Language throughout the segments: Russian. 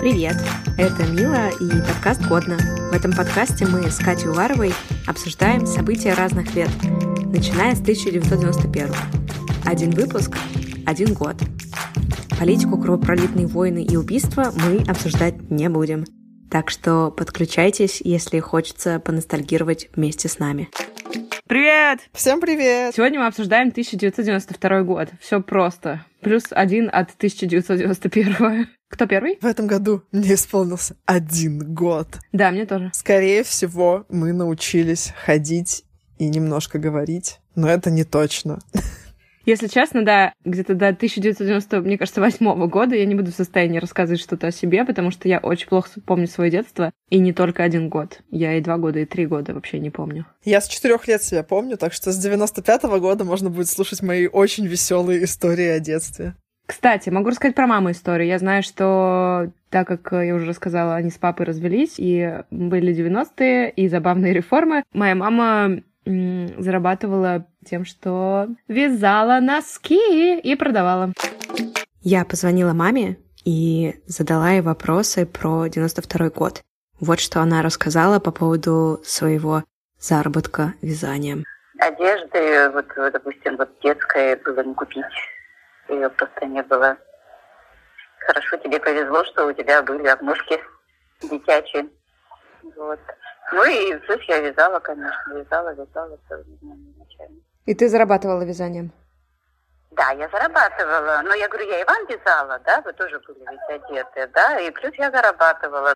Привет! Это Мила и подкаст «Годно». В этом подкасте мы с Катей Уваровой обсуждаем события разных лет, начиная с 1991 Один выпуск – один год. Политику, кровопролитные войны и убийства мы обсуждать не будем. Так что подключайтесь, если хочется поностальгировать вместе с нами. Привет! Всем привет! Сегодня мы обсуждаем 1992 год. Все просто. Плюс один от 1991. Кто первый? В этом году мне исполнился один год. Да, мне тоже. Скорее всего, мы научились ходить и немножко говорить, но это не точно. Если честно, да, где-то до 1990, мне кажется, восьмого года я не буду в состоянии рассказывать что-то о себе, потому что я очень плохо помню свое детство, и не только один год. Я и два года, и три года вообще не помню. Я с четырех лет себя помню, так что с 95-го года можно будет слушать мои очень веселые истории о детстве. Кстати, могу рассказать про маму историю. Я знаю, что так как я уже рассказала, они с папой развелись, и были 90-е, и забавные реформы, моя мама зарабатывала тем, что вязала носки и продавала. Я позвонила маме и задала ей вопросы про 92 год. Вот что она рассказала по поводу своего заработка вязанием. Одежды, вот, допустим, вот детская было не купить. Ее просто не было. Хорошо тебе повезло, что у тебя были обножки дитячие. Вот. Ну и плюс я вязала, конечно, вязала, вязала И ты зарабатывала вязанием? Да, я зарабатывала. Но я говорю, я и вам вязала, да, вы тоже были ведь одеты, да, и плюс я зарабатывала.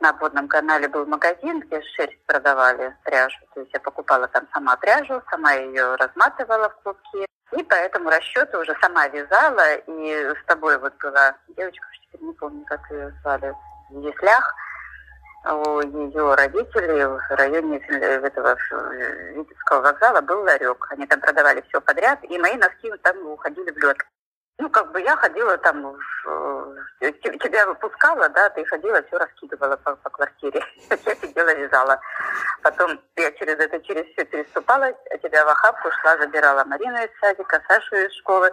На водном канале был магазин, где шерсть продавали, пряжу. То есть я покупала там сама пряжу, сама ее разматывала в клубки. И по этому расчету уже сама вязала. И с тобой вот была девочка, теперь не помню, как ее звали, в Яслях у ее родителей в районе этого Витебского вокзала был ларек. Они там продавали все подряд, и мои носки там уходили в лед. Ну, как бы я ходила там, тебя выпускала, да, ты ходила, все раскидывала по, по квартире. Я сидела, вязала. Потом я через это, через все переступала, тебя в охапку шла, забирала Марину из садика, Сашу из школы.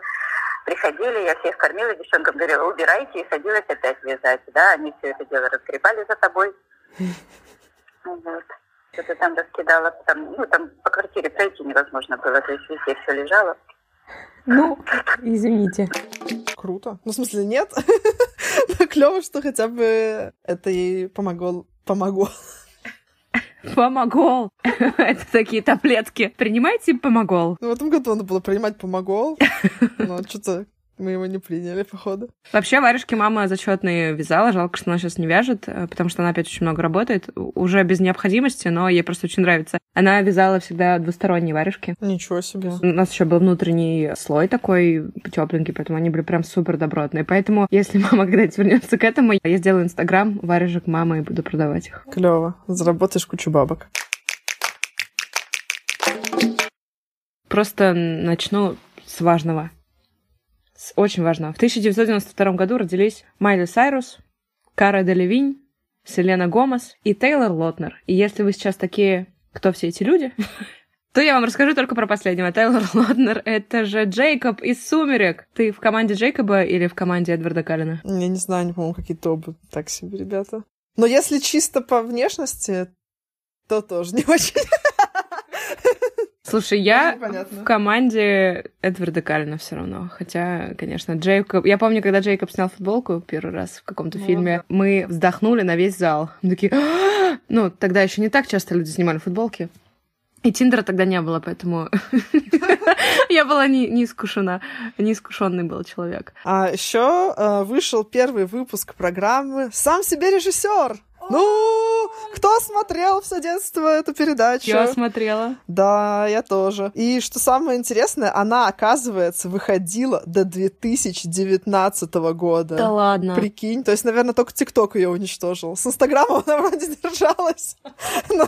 Приходили, я всех кормила, девчонкам говорила, убирайте, и садилась опять вязать, да, они все это дело разгребали за тобой, вот. Что-то там раскидала, там, ну, там по квартире пройти невозможно было, то есть везде все лежало. Ну, извините. Круто. Ну, в смысле, нет. Клево, что хотя бы это ей помогло. Помогло. Помогол. Это такие таблетки. Принимайте помогол. Ну, в этом году надо было принимать помогол. Но что-то мы его не приняли, походу. Вообще, варежки мама зачетные вязала. Жалко, что она сейчас не вяжет, э, потому что она опять очень много работает. Уже без необходимости, но ей просто очень нравится. Она вязала всегда двусторонние варежки. Ничего себе. У нас еще был внутренний слой такой тепленький, поэтому они были прям супер добротные. Поэтому, если мама когда-нибудь вернется к этому, я сделаю инстаграм варежек мамы и буду продавать их. Клево. Заработаешь кучу бабок. Просто начну с важного очень важно. В 1992 году родились Майли Сайрус, Кара Делевинь, Селена Гомес и Тейлор Лотнер. И если вы сейчас такие, кто все эти люди, то я вам расскажу только про последнего. Тейлор Лотнер — это же Джейкоб из «Сумерек». Ты в команде Джейкоба или в команде Эдварда Каллина? Я не знаю, не помню, какие-то оба так себе ребята. Но если чисто по внешности, то тоже не очень. Слушай, я в команде Эдварда Каллина все равно. Хотя, конечно, Джейкоб... Я помню, когда Джейкоб снял футболку первый раз в каком-то ну, фильме, да. мы вздохнули на весь зал. Мы такие... Ну, тогда еще не так часто люди снимали футболки. И Тиндера тогда не было, поэтому я была не, не искушена, неискушенный был человек. А еще э, вышел первый выпуск программы «Сам себе режиссер». Ну, кто смотрел все детство эту передачу? Я смотрела. Да, я тоже. И что самое интересное, она, оказывается, выходила до 2019 года. Да ладно. Прикинь. То есть, наверное, только ТикТок ее уничтожил. С Инстаграмом она вроде держалась, но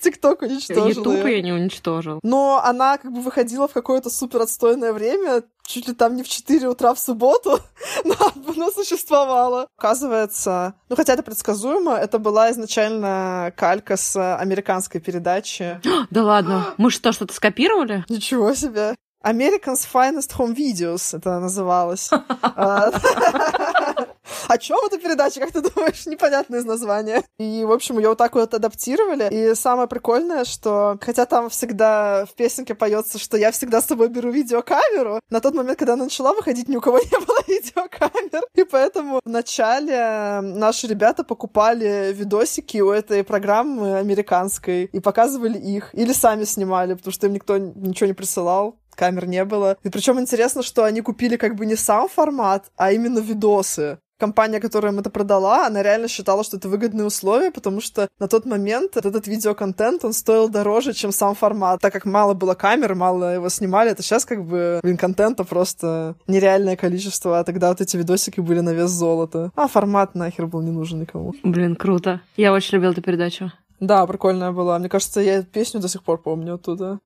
ТикТок уничтожил Ютуб ее не уничтожил. Но она как бы выходила в какое-то супер отстойное время, чуть ли там не в 4 утра в субботу, но оно существовало. Оказывается, ну хотя это предсказуемо, это была изначально калька с американской передачи. Да ладно, мы что, что-то скопировали? Ничего себе. American's Finest Home Videos это называлось. А, О чем эта передача, как ты думаешь? Непонятно из названия. И, в общем, ее вот так вот адаптировали. И самое прикольное, что, хотя там всегда в песенке поется, что я всегда с собой беру видеокамеру, на тот момент, когда она начала выходить, ни у кого не было видеокамер. И поэтому вначале наши ребята покупали видосики у этой программы американской и показывали их. Или сами снимали, потому что им никто ничего не присылал камер не было. И причем интересно, что они купили как бы не сам формат, а именно видосы компания, которая им это продала, она реально считала, что это выгодные условия, потому что на тот момент этот видеоконтент, он стоил дороже, чем сам формат. Так как мало было камер, мало его снимали, это сейчас как бы, блин, контента просто нереальное количество, а тогда вот эти видосики были на вес золота. А формат нахер был не нужен никому. Блин, круто. Я очень любил эту передачу. Да, прикольная была. Мне кажется, я песню до сих пор помню оттуда.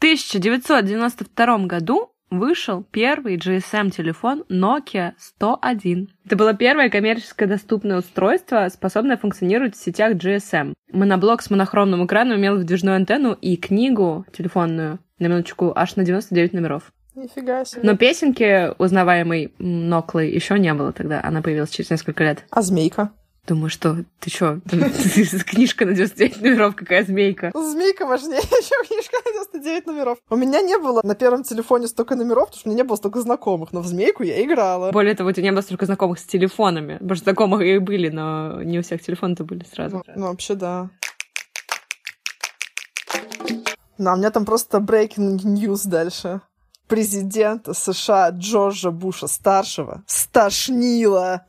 В 1992 году вышел первый GSM-телефон Nokia 101. Это было первое коммерческое доступное устройство, способное функционировать в сетях GSM. Моноблок с монохромным экраном имел выдвижную антенну и книгу телефонную, на минуточку, аж на 99 номеров. Нифига себе. Но песенки узнаваемой Ноклы еще не было тогда. Она появилась через несколько лет. А змейка? Думаю, что ты что, книжка на 99 номеров, какая змейка? Змейка важнее, чем книжка на 99 номеров. У меня не было на первом телефоне столько номеров, потому что у меня не было столько знакомых, но в змейку я играла. Более того, у тебя не было столько знакомых с телефонами. Что знакомых и были, но не у всех телефоны-то были сразу. Ну, ну вообще, да. Да, у меня там просто breaking news дальше президента США Джорджа Буша старшего стошнило.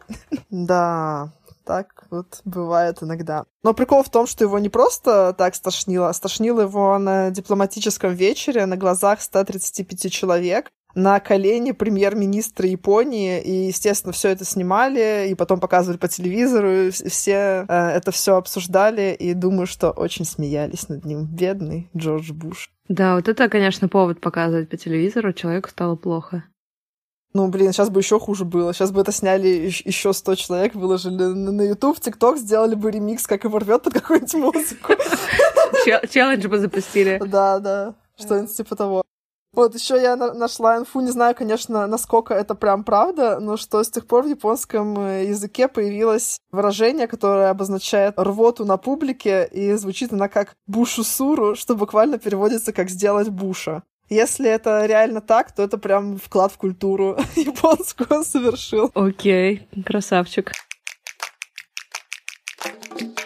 Да, так вот бывает иногда. Но прикол в том, что его не просто так стошнило, а стошнило его на дипломатическом вечере на глазах 135 человек на колени премьер-министра Японии, и, естественно, все это снимали, и потом показывали по телевизору, и все э, это все обсуждали, и думаю, что очень смеялись над ним. Бедный Джордж Буш. Да, вот это, конечно, повод показывать по телевизору, человеку стало плохо. Ну, блин, сейчас бы еще хуже было. Сейчас бы это сняли еще 100 человек, выложили на YouTube, TikTok, сделали бы ремикс, как его рвет под какую-нибудь музыку. Челлендж бы запустили. Да, да, что-нибудь типа того. Вот, еще я нашла инфу, не знаю, конечно, насколько это прям правда, но что с тех пор в японском э, языке появилось выражение, которое обозначает рвоту на публике, и звучит она как бушусуру, что буквально переводится как «сделать буша». Если это реально так, то это прям вклад в культуру японскую совершил. Окей, красавчик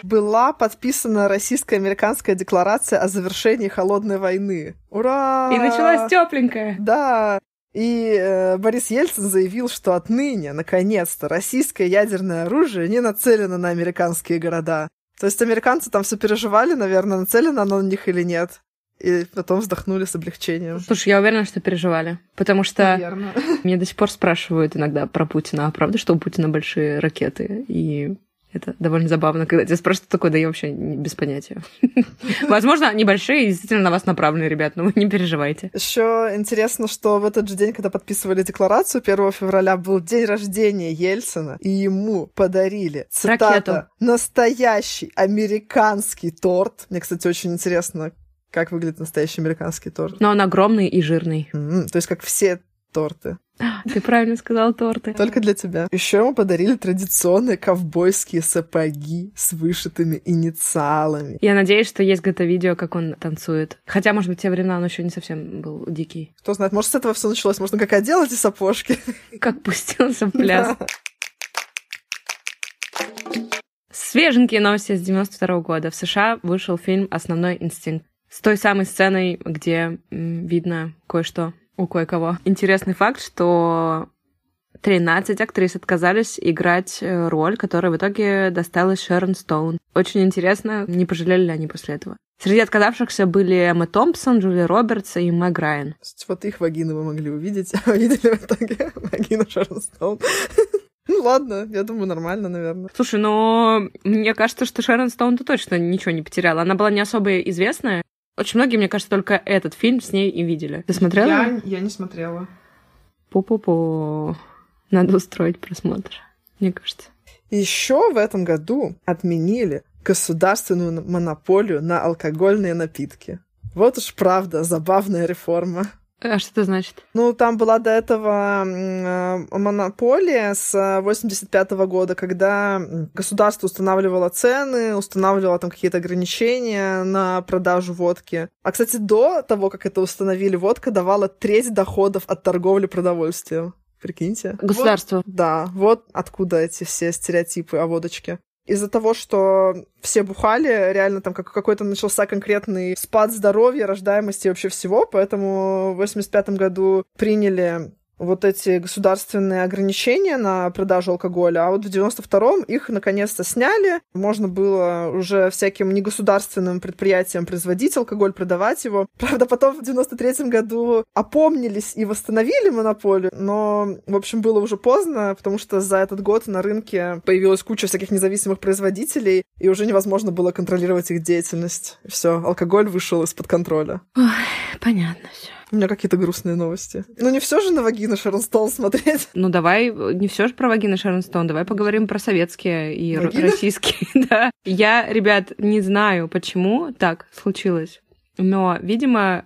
была подписана российско-американская декларация о завершении холодной войны. Ура! И началась тепленькая. Да. И э, Борис Ельцин заявил, что отныне, наконец-то, российское ядерное оружие не нацелено на американские города. То есть американцы там все переживали, наверное, нацелено оно на них или нет. И потом вздохнули с облегчением. Слушай, я уверена, что переживали. Потому что Наверное. мне до сих пор спрашивают иногда про Путина. А правда, что у Путина большие ракеты? И это довольно забавно, когда тебя спрашивают такое, да я вообще без понятия. Возможно, небольшие и действительно на вас направлены, ребят, но вы не переживайте. Еще интересно, что в этот же день, когда подписывали декларацию, 1 февраля был день рождения Ельцина, и ему подарили, цитата, Ракету. настоящий американский торт. Мне, кстати, очень интересно, как выглядит настоящий американский торт. Но он огромный и жирный. Mm-hmm. То есть как все торты. Ты правильно сказал торты. Только для тебя. Еще ему подарили традиционные ковбойские сапоги с вышитыми инициалами. Я надеюсь, что есть где-то видео, как он танцует. Хотя, может быть, в те времена он еще не совсем был дикий. Кто знает, может, с этого все началось. Можно как одел эти сапожки. Как пустился в пляс. Свеженькие новости с 92 года. В США вышел фильм «Основной инстинкт» с той самой сценой, где видно кое-что у кое-кого. Интересный факт, что 13 актрис отказались играть э, роль, которая в итоге досталась Шерон Стоун. Очень интересно, не пожалели ли они после этого. Среди отказавшихся были Эмма Томпсон, Джулия Робертс и Мэг Райан. Вот их вагины вы могли увидеть, а увидели в итоге вагину Шерон Стоун. Ну ладно, я думаю, нормально, наверное. Слушай, но мне кажется, что Шерон Стоун-то точно ничего не потеряла. Она была не особо известная, очень многие, мне кажется, только этот фильм с ней и видели. Ты смотрела? Я, я не смотрела. Пу-пу-пу. Надо устроить просмотр, мне кажется. Еще в этом году отменили государственную монополию на алкогольные напитки. Вот уж правда, забавная реформа. А что это значит? Ну, там была до этого э, монополия с 85 -го года, когда государство устанавливало цены, устанавливало там какие-то ограничения на продажу водки. А, кстати, до того, как это установили, водка давала треть доходов от торговли продовольствием. Прикиньте. Государство. Вот, да, вот откуда эти все стереотипы о водочке из-за того, что все бухали, реально там как какой-то начался конкретный спад здоровья, рождаемости и вообще всего, поэтому в 85 году приняли вот эти государственные ограничения на продажу алкоголя, а вот в 92-м их наконец-то сняли. Можно было уже всяким негосударственным предприятиям производить алкоголь, продавать его. Правда, потом в 93-м году опомнились и восстановили монополию, но, в общем, было уже поздно, потому что за этот год на рынке появилась куча всяких независимых производителей, и уже невозможно было контролировать их деятельность. Все, алкоголь вышел из-под контроля. Ой, понятно все. У меня какие-то грустные новости. Ну, не все же на вагины Шерон Стоун смотреть. Ну, давай, не все же про вагины Шерон Стоун, давай поговорим про советские и вагины? российские. да. Я, ребят, не знаю, почему так случилось. Но, видимо,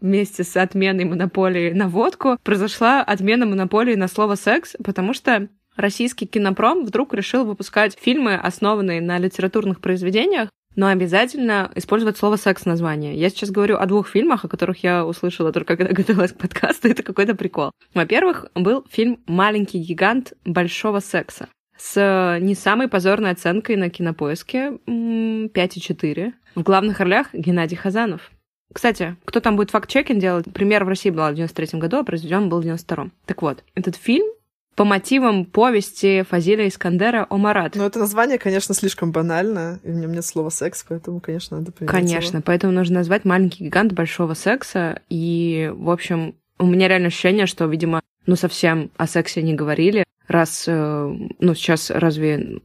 вместе с отменой монополии на водку произошла отмена монополии на слово «секс», потому что российский кинопром вдруг решил выпускать фильмы, основанные на литературных произведениях, но обязательно использовать слово «секс» название. Я сейчас говорю о двух фильмах, о которых я услышала только когда готовилась к подкасту. Это какой-то прикол. Во-первых, был фильм «Маленький гигант большого секса» с не самой позорной оценкой на кинопоиске 5,4. В главных ролях Геннадий Хазанов. Кстати, кто там будет факт-чекинг делать? Пример в России был в 93 году, а произведен был в 92 Так вот, этот фильм по мотивам повести Фазиля Искандера о Марат. Ну, это название, конечно, слишком банально, и мне нет слова «секс», поэтому, конечно, надо поменять Конечно, его. поэтому нужно назвать «Маленький гигант большого секса», и, в общем, у меня реально ощущение, что, видимо, ну, совсем о сексе не говорили, раз, э, ну, сейчас разве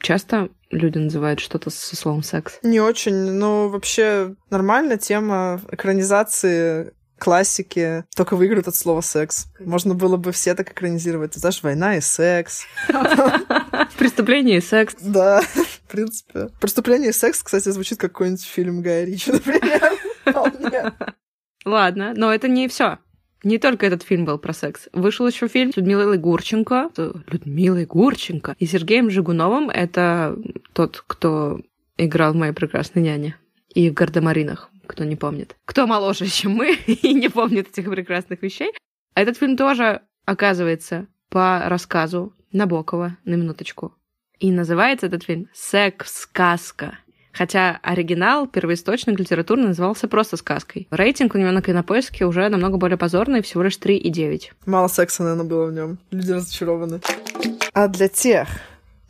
часто люди называют что-то со словом секс? Не очень, но вообще нормальная тема экранизации классики только выиграют от слова секс. Можно было бы все так экранизировать. Ты знаешь, война и секс. Преступление и секс. Да, в принципе. Преступление и секс, кстати, звучит как какой-нибудь фильм Гая Ричи, например. Ладно, но это не все. Не только этот фильм был про секс. Вышел еще фильм с Людмилой Гурченко. Людмилой Гурченко. И Сергеем Жигуновым. Это тот, кто играл в «Моей прекрасной няне» и в «Гардемаринах» кто не помнит. Кто моложе, чем мы и не помнит этих прекрасных вещей. Этот фильм тоже, оказывается, по рассказу Набокова, на минуточку. И называется этот фильм «Секс-сказка». Хотя оригинал, первоисточник литературы назывался просто сказкой. Рейтинг у него на кинопоиске уже намного более позорный, всего лишь 3,9. Мало секса, наверное, было в нем. Люди разочарованы. А для тех,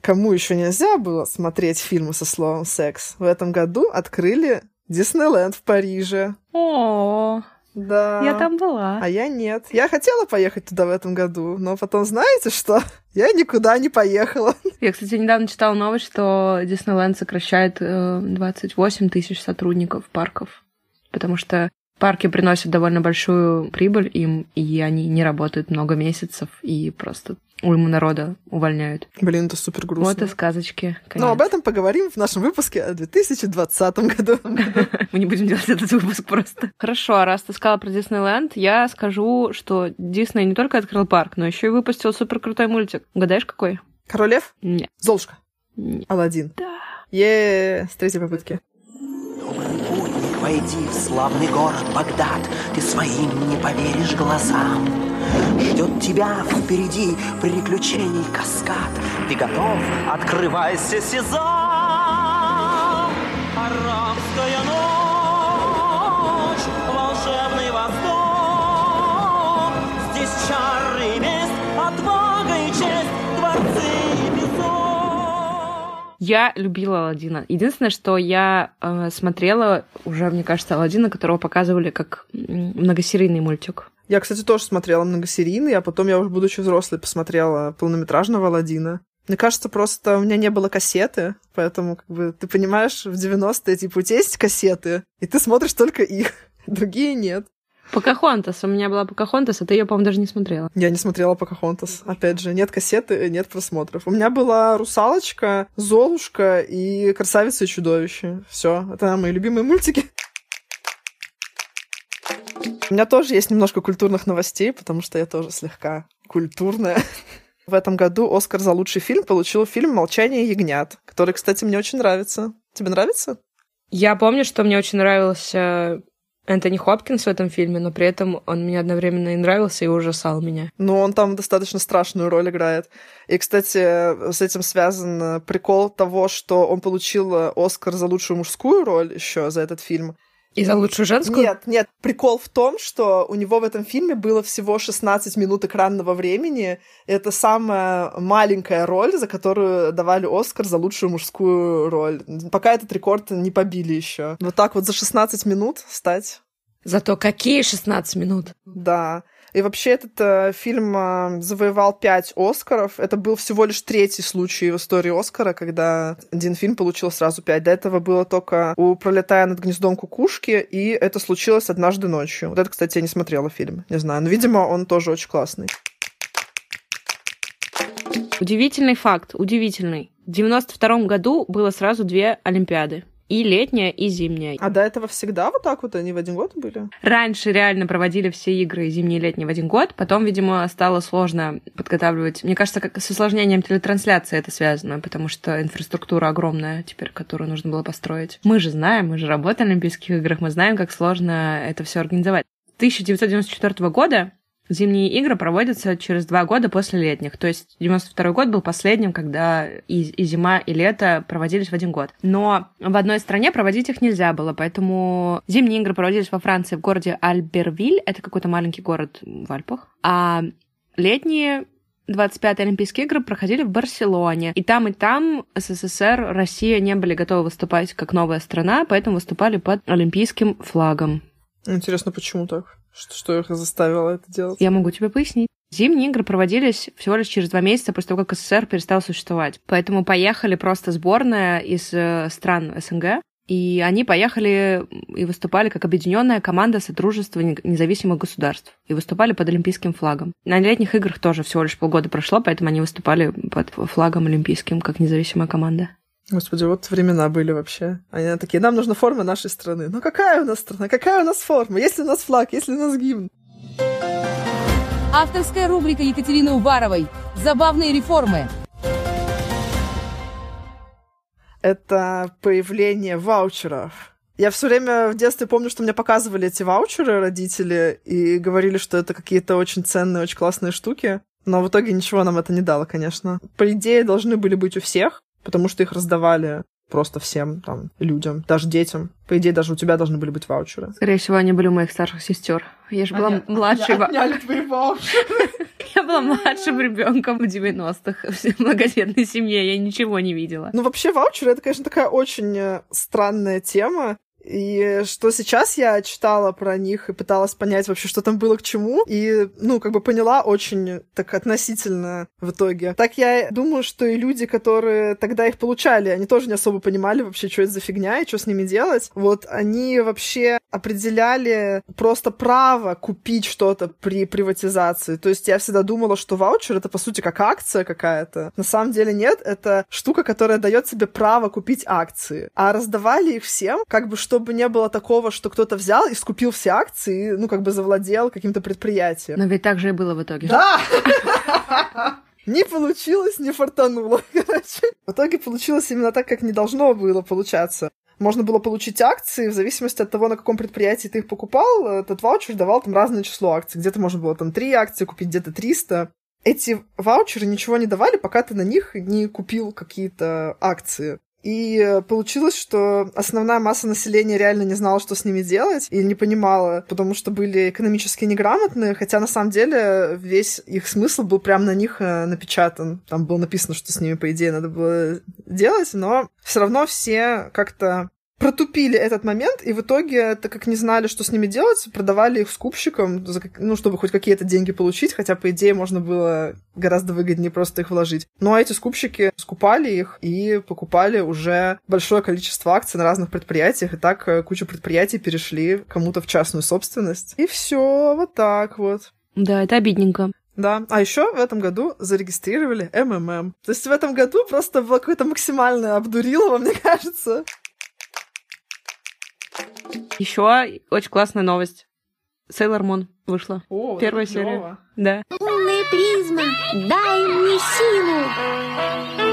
кому еще нельзя было смотреть фильмы со словом секс, в этом году открыли Диснейленд в Париже. О, да. Я там была. А я нет. Я хотела поехать туда в этом году, но потом знаете что? Я никуда не поехала. Я, кстати, недавно читала новость, что Диснейленд сокращает 28 э, тысяч сотрудников парков, потому что парки приносят довольно большую прибыль им, и они не работают много месяцев, и просто уйму народа увольняют. Блин, это супер грустно. Вот и сказочки. Конец. Но об этом поговорим в нашем выпуске о 2020 году. Мы не будем делать этот выпуск просто. Хорошо, а раз ты сказала про Диснейленд, я скажу, что Дисней не только открыл парк, но еще и выпустил супер крутой мультик. Угадаешь, какой? Король Лев? Нет. Золушка? Нет. Алладин? Да. Е, с третьей попытки. Войди в славный город Багдад, Ты своим не поверишь глазам. Ждет тебя впереди приключений каскад. Ты готов? Открывайся, сезон! Арабская ночь, волшебный восток. Здесь чары, месть, отвага и честь, дворцы и песок. Я любила Алладина. Единственное, что я э, смотрела уже, мне кажется, Алладина, которого показывали как многосерийный мультик. Я, кстати, тоже смотрела многосерийный, а потом я уже, будучи взрослой, посмотрела полнометражного Алладина. Мне кажется, просто у меня не было кассеты, поэтому, как бы, ты понимаешь, в 90-е, типа, у тебя есть кассеты, и ты смотришь только их, другие нет. Покахонтас. У меня была Покахонтас, а ты ее, по-моему, даже не смотрела. Я не смотрела Покахонтас. Опять же, нет кассеты, нет просмотров. У меня была Русалочка, Золушка и Красавица и Чудовище. Все, это мои любимые мультики. У меня тоже есть немножко культурных новостей, потому что я тоже слегка культурная. В этом году Оскар за лучший фильм получил фильм «Молчание ягнят», который, кстати, мне очень нравится. Тебе нравится? Я помню, что мне очень нравился Энтони Хопкинс в этом фильме, но при этом он мне одновременно и нравился, и ужасал меня. Ну, он там достаточно страшную роль играет. И, кстати, с этим связан прикол того, что он получил Оскар за лучшую мужскую роль еще за этот фильм. И за лучшую женскую? Нет, нет. Прикол в том, что у него в этом фильме было всего 16 минут экранного времени. Это самая маленькая роль, за которую давали Оскар за лучшую мужскую роль. Пока этот рекорд не побили еще. Вот так вот за 16 минут стать. Зато какие 16 минут? Да. И вообще этот э, фильм э, завоевал пять Оскаров. Это был всего лишь третий случай в истории Оскара, когда один фильм получил сразу пять. До этого было только у «Пролетая над гнездом кукушки», и это случилось однажды ночью. Вот это, кстати, я не смотрела фильм, не знаю. Но, видимо, он тоже очень классный. Удивительный факт, удивительный. В 92 году было сразу две Олимпиады и летняя, и зимняя. А до этого всегда вот так вот они в один год были? Раньше реально проводили все игры зимние и летние в один год, потом, видимо, стало сложно подготавливать. Мне кажется, как с усложнением телетрансляции это связано, потому что инфраструктура огромная теперь, которую нужно было построить. Мы же знаем, мы же работаем на Олимпийских играх, мы знаем, как сложно это все организовать. 1994 года Зимние игры проводятся через два года после летних. То есть 92 год был последним, когда и, и зима, и лето проводились в один год. Но в одной стране проводить их нельзя было, поэтому зимние игры проводились во Франции в городе Альбервиль. Это какой-то маленький город в Альпах. А летние 25-е Олимпийские игры проходили в Барселоне. И там, и там СССР, Россия не были готовы выступать как новая страна, поэтому выступали под олимпийским флагом. Интересно, почему так? Что, что их заставило это делать? Я могу тебе пояснить. Зимние игры проводились всего лишь через два месяца после того, как СССР перестал существовать. Поэтому поехали просто сборная из э, стран СНГ, и они поехали и выступали как объединенная команда Содружества независимых государств. И выступали под олимпийским флагом. На летних играх тоже всего лишь полгода прошло, поэтому они выступали под флагом олимпийским, как независимая команда. Господи, вот времена были вообще. Они такие, нам нужна форма нашей страны. Ну какая у нас страна? Какая у нас форма? Есть ли у нас флаг? Есть ли у нас гимн? Авторская рубрика Екатерины Уваровой. Забавные реформы. Это появление ваучеров. Я все время в детстве помню, что мне показывали эти ваучеры родители и говорили, что это какие-то очень ценные, очень классные штуки. Но в итоге ничего нам это не дало, конечно. По идее, должны были быть у всех, потому что их раздавали просто всем там людям, даже детям. По идее, даже у тебя должны были быть ваучеры. Скорее всего, они были у моих старших сестер. Я же была Они, младшей. Они отняли твои ваучеры. Я была младшим ребенком в 90-х в многодетной семье, я ничего не видела. Ну, вообще, ваучеры — это, конечно, такая очень э, странная тема. И что сейчас я читала про них и пыталась понять вообще, что там было к чему, и, ну, как бы поняла очень так относительно в итоге. Так я думаю, что и люди, которые тогда их получали, они тоже не особо понимали вообще, что это за фигня и что с ними делать. Вот они вообще определяли просто право купить что-то при приватизации. То есть я всегда думала, что ваучер это по сути как акция какая-то. На самом деле нет, это штука, которая дает тебе право купить акции. А раздавали их всем, как бы, чтобы не было такого, что кто-то взял и скупил все акции, и, ну, как бы завладел каким-то предприятием. Но ведь так же и было в итоге. Да! Не получилось, не фартануло, короче. В итоге получилось именно так, как не должно было получаться. Можно было получить акции, в зависимости от того, на каком предприятии ты их покупал, этот ваучер давал там разное число акций. Где-то можно было там три акции купить, где-то 300. Эти ваучеры ничего не давали, пока ты на них не купил какие-то акции. И э, получилось, что основная масса населения реально не знала, что с ними делать, и не понимала, потому что были экономически неграмотные, хотя на самом деле весь их смысл был прямо на них э, напечатан. Там было написано, что с ними, по идее, надо было делать, но все равно все как-то протупили этот момент, и в итоге, так как не знали, что с ними делать, продавали их скупщикам, ну, чтобы хоть какие-то деньги получить, хотя, по идее, можно было гораздо выгоднее просто их вложить. Ну, а эти скупщики скупали их и покупали уже большое количество акций на разных предприятиях, и так э, куча предприятий перешли кому-то в частную собственность. И все вот так вот. Да, это обидненько. Да. А еще в этом году зарегистрировали МММ. То есть в этом году просто было какое-то максимальное обдурилово, мне кажется. Еще очень классная новость. Sailor Moon вышла. О, Первая серия. клёво. Да. Умная призма, дай мне силу.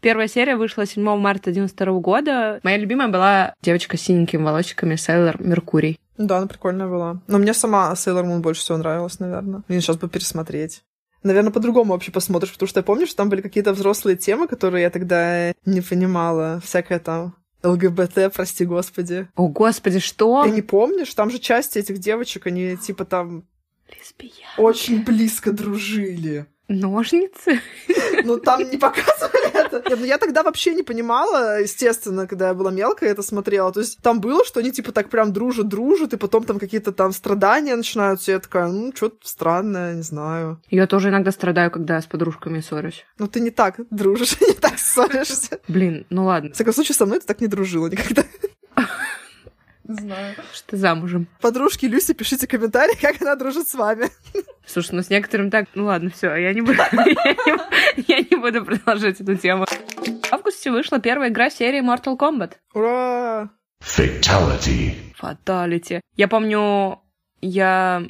Первая серия вышла 7 марта 92 года. Моя любимая была девочка с синенькими волосиками Сейлор Меркурий. Да, она прикольная была. Но мне сама Sailor Moon больше всего нравилась, наверное. Мне сейчас бы пересмотреть. Наверное, по-другому вообще посмотришь, потому что я помню, что там были какие-то взрослые темы, которые я тогда не понимала. Всякое там ЛГБТ, прости господи. О, господи, что? Ты не помнишь? Там же части этих девочек, они типа там Лесбиян. очень близко дружили. Ножницы? Ну, там не показывали это. Нет, ну, я тогда вообще не понимала, естественно, когда я была мелкая, это смотрела. То есть там было, что они типа так прям дружат-дружат, и потом там какие-то там страдания начинаются. Я такая, ну, что-то странное, не знаю. Я тоже иногда страдаю, когда с подружками ссорюсь. Ну, ты не так дружишь, не так ссоришься. Блин, ну ладно, В всяком случае, со мной ты так не дружила никогда. Не знаю. что ты замужем. Подружки Люси, пишите комментарии, как она дружит с вами. Слушай, ну с некоторым так... Ну ладно, все, я не буду... Я не- буду продолжать эту тему. В августе вышла первая игра серии Mortal Kombat. Ура! Fatality. Фаталити. Я помню, я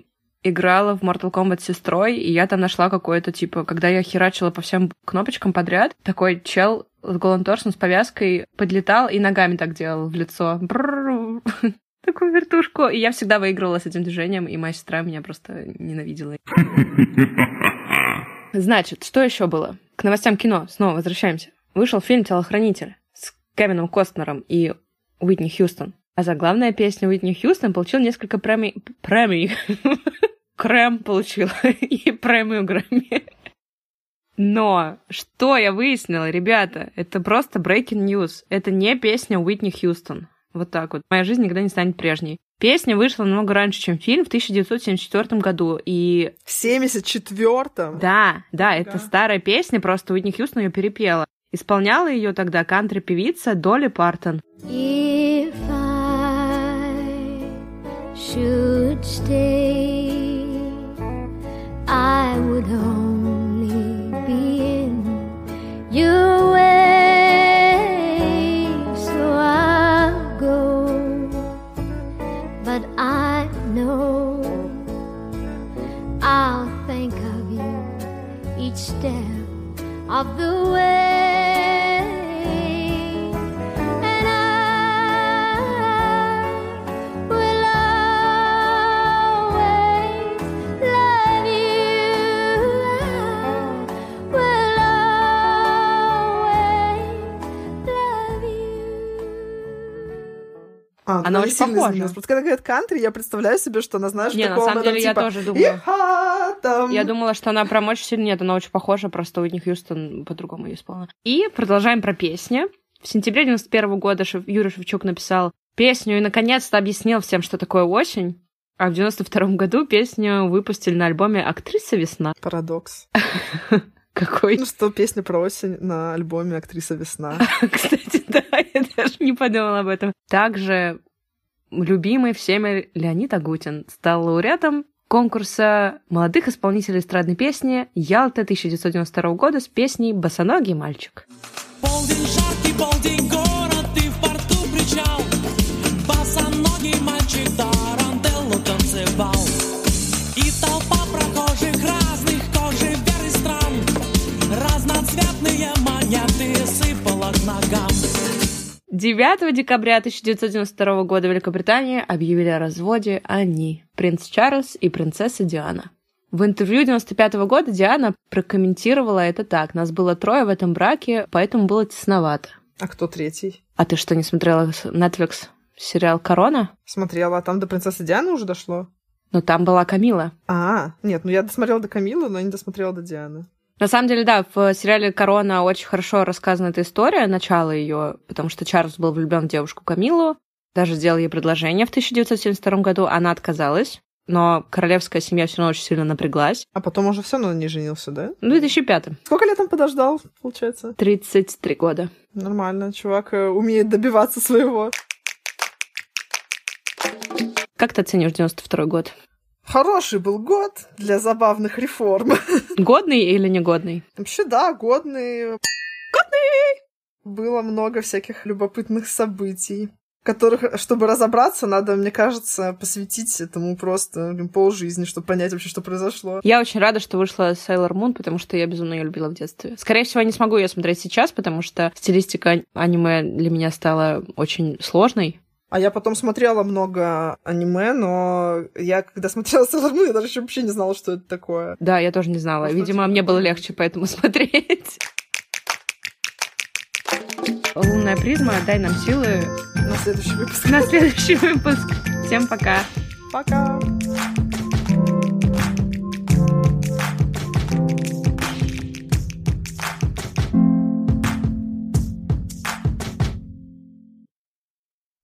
играла в Mortal Kombat с сестрой, и я там нашла какое-то, типа, когда я херачила по всем кнопочкам подряд, такой чел с голым торсом, с повязкой подлетал и ногами так делал в лицо. Такую вертушку. И я всегда выигрывала с этим движением, и моя сестра меня просто ненавидела. Значит, что еще было? К новостям кино снова возвращаемся. Вышел фильм «Телохранитель» с Кевином Костнером и Уитни Хьюстон. А за главная песня Уитни Хьюстон получил несколько премий... Премий. Крем получил. И премию Грэмми. Но что я выяснила, ребята, это просто breaking news. Это не песня Уитни Хьюстон. Вот так вот. Моя жизнь никогда не станет прежней. Песня вышла намного раньше, чем фильм, в 1974 году. И В 74-м. да, да, это Да. старая песня, просто Уитни Хьюстон ее перепела. Исполняла ее тогда кантри-певица Долли Партон. If I should stay, I would in your way. So I'll go, but I know I'll think of you each step of the way. Она очень сильно похожа. изменилась. Просто когда говорят кантри, я представляю себе, что она, знаешь, Не, на такого, самом она там, деле я типа, тоже думаю. Там. Я думала, что она прям очень сильно... Нет, она очень похожа, просто Уитни Хьюстон по-другому ее исполнила. И продолжаем про песни. В сентябре 91 года Шев- Юра Шевчук написал песню и наконец-то объяснил всем, что такое осень. А в 92 году песню выпустили на альбоме «Актриса весна». Парадокс. Какой? Ну что, песня про осень на альбоме «Актриса весна». Кстати, да, я даже не подумала об этом. Также любимый всеми Леонид Агутин стал лауреатом конкурса молодых исполнителей эстрадной песни «Ялта» 1992 года с песней «Босоногий мальчик». Полдень жаркий, полдень город, ты в порту причал. Босоногий мальчик тарантеллу танцевал. И толпа прохожих разных кожи вер стран. Разноцветные монеты сыпала к ногам. 9 декабря 1992 года Великобритании объявили о разводе они, принц Чарльз и принцесса Диана. В интервью 95 года Диана прокомментировала это так. Нас было трое в этом браке, поэтому было тесновато. А кто третий? А ты что, не смотрела Netflix сериал «Корона»? Смотрела, а там до принцессы Дианы уже дошло? Ну, там была Камила. А, нет, ну я досмотрела до Камилы, но не досмотрела до Дианы. На самом деле, да, в сериале «Корона» очень хорошо рассказана эта история, начало ее, потому что Чарльз был влюблен в девушку Камилу, даже сделал ей предложение в 1972 году, она отказалась, но королевская семья все равно очень сильно напряглась. А потом уже все равно не женился, да? В 2005 Сколько лет он подождал, получается? 33 года. Нормально, чувак э, умеет добиваться своего. Как ты оценишь 92 год? Хороший был год для забавных реформ. Годный или негодный? Вообще, да, годный. Было много всяких любопытных событий, которых, чтобы разобраться, надо, мне кажется, посвятить этому просто блин, полжизни, чтобы понять вообще, что произошло. Я очень рада, что вышла Sailor Moon, потому что я безумно ее любила в детстве. Скорее всего, я не смогу ее смотреть сейчас, потому что стилистика аниме для меня стала очень сложной. А я потом смотрела много аниме, но я, когда смотрела Sailor Moon, я даже вообще не знала, что это такое. Да, я тоже не знала. Просто Видимо, мне было легче поэтому смотреть. Лунная призма, дай нам силы На следующий выпуск. на следующий выпуск. Всем пока. Пока!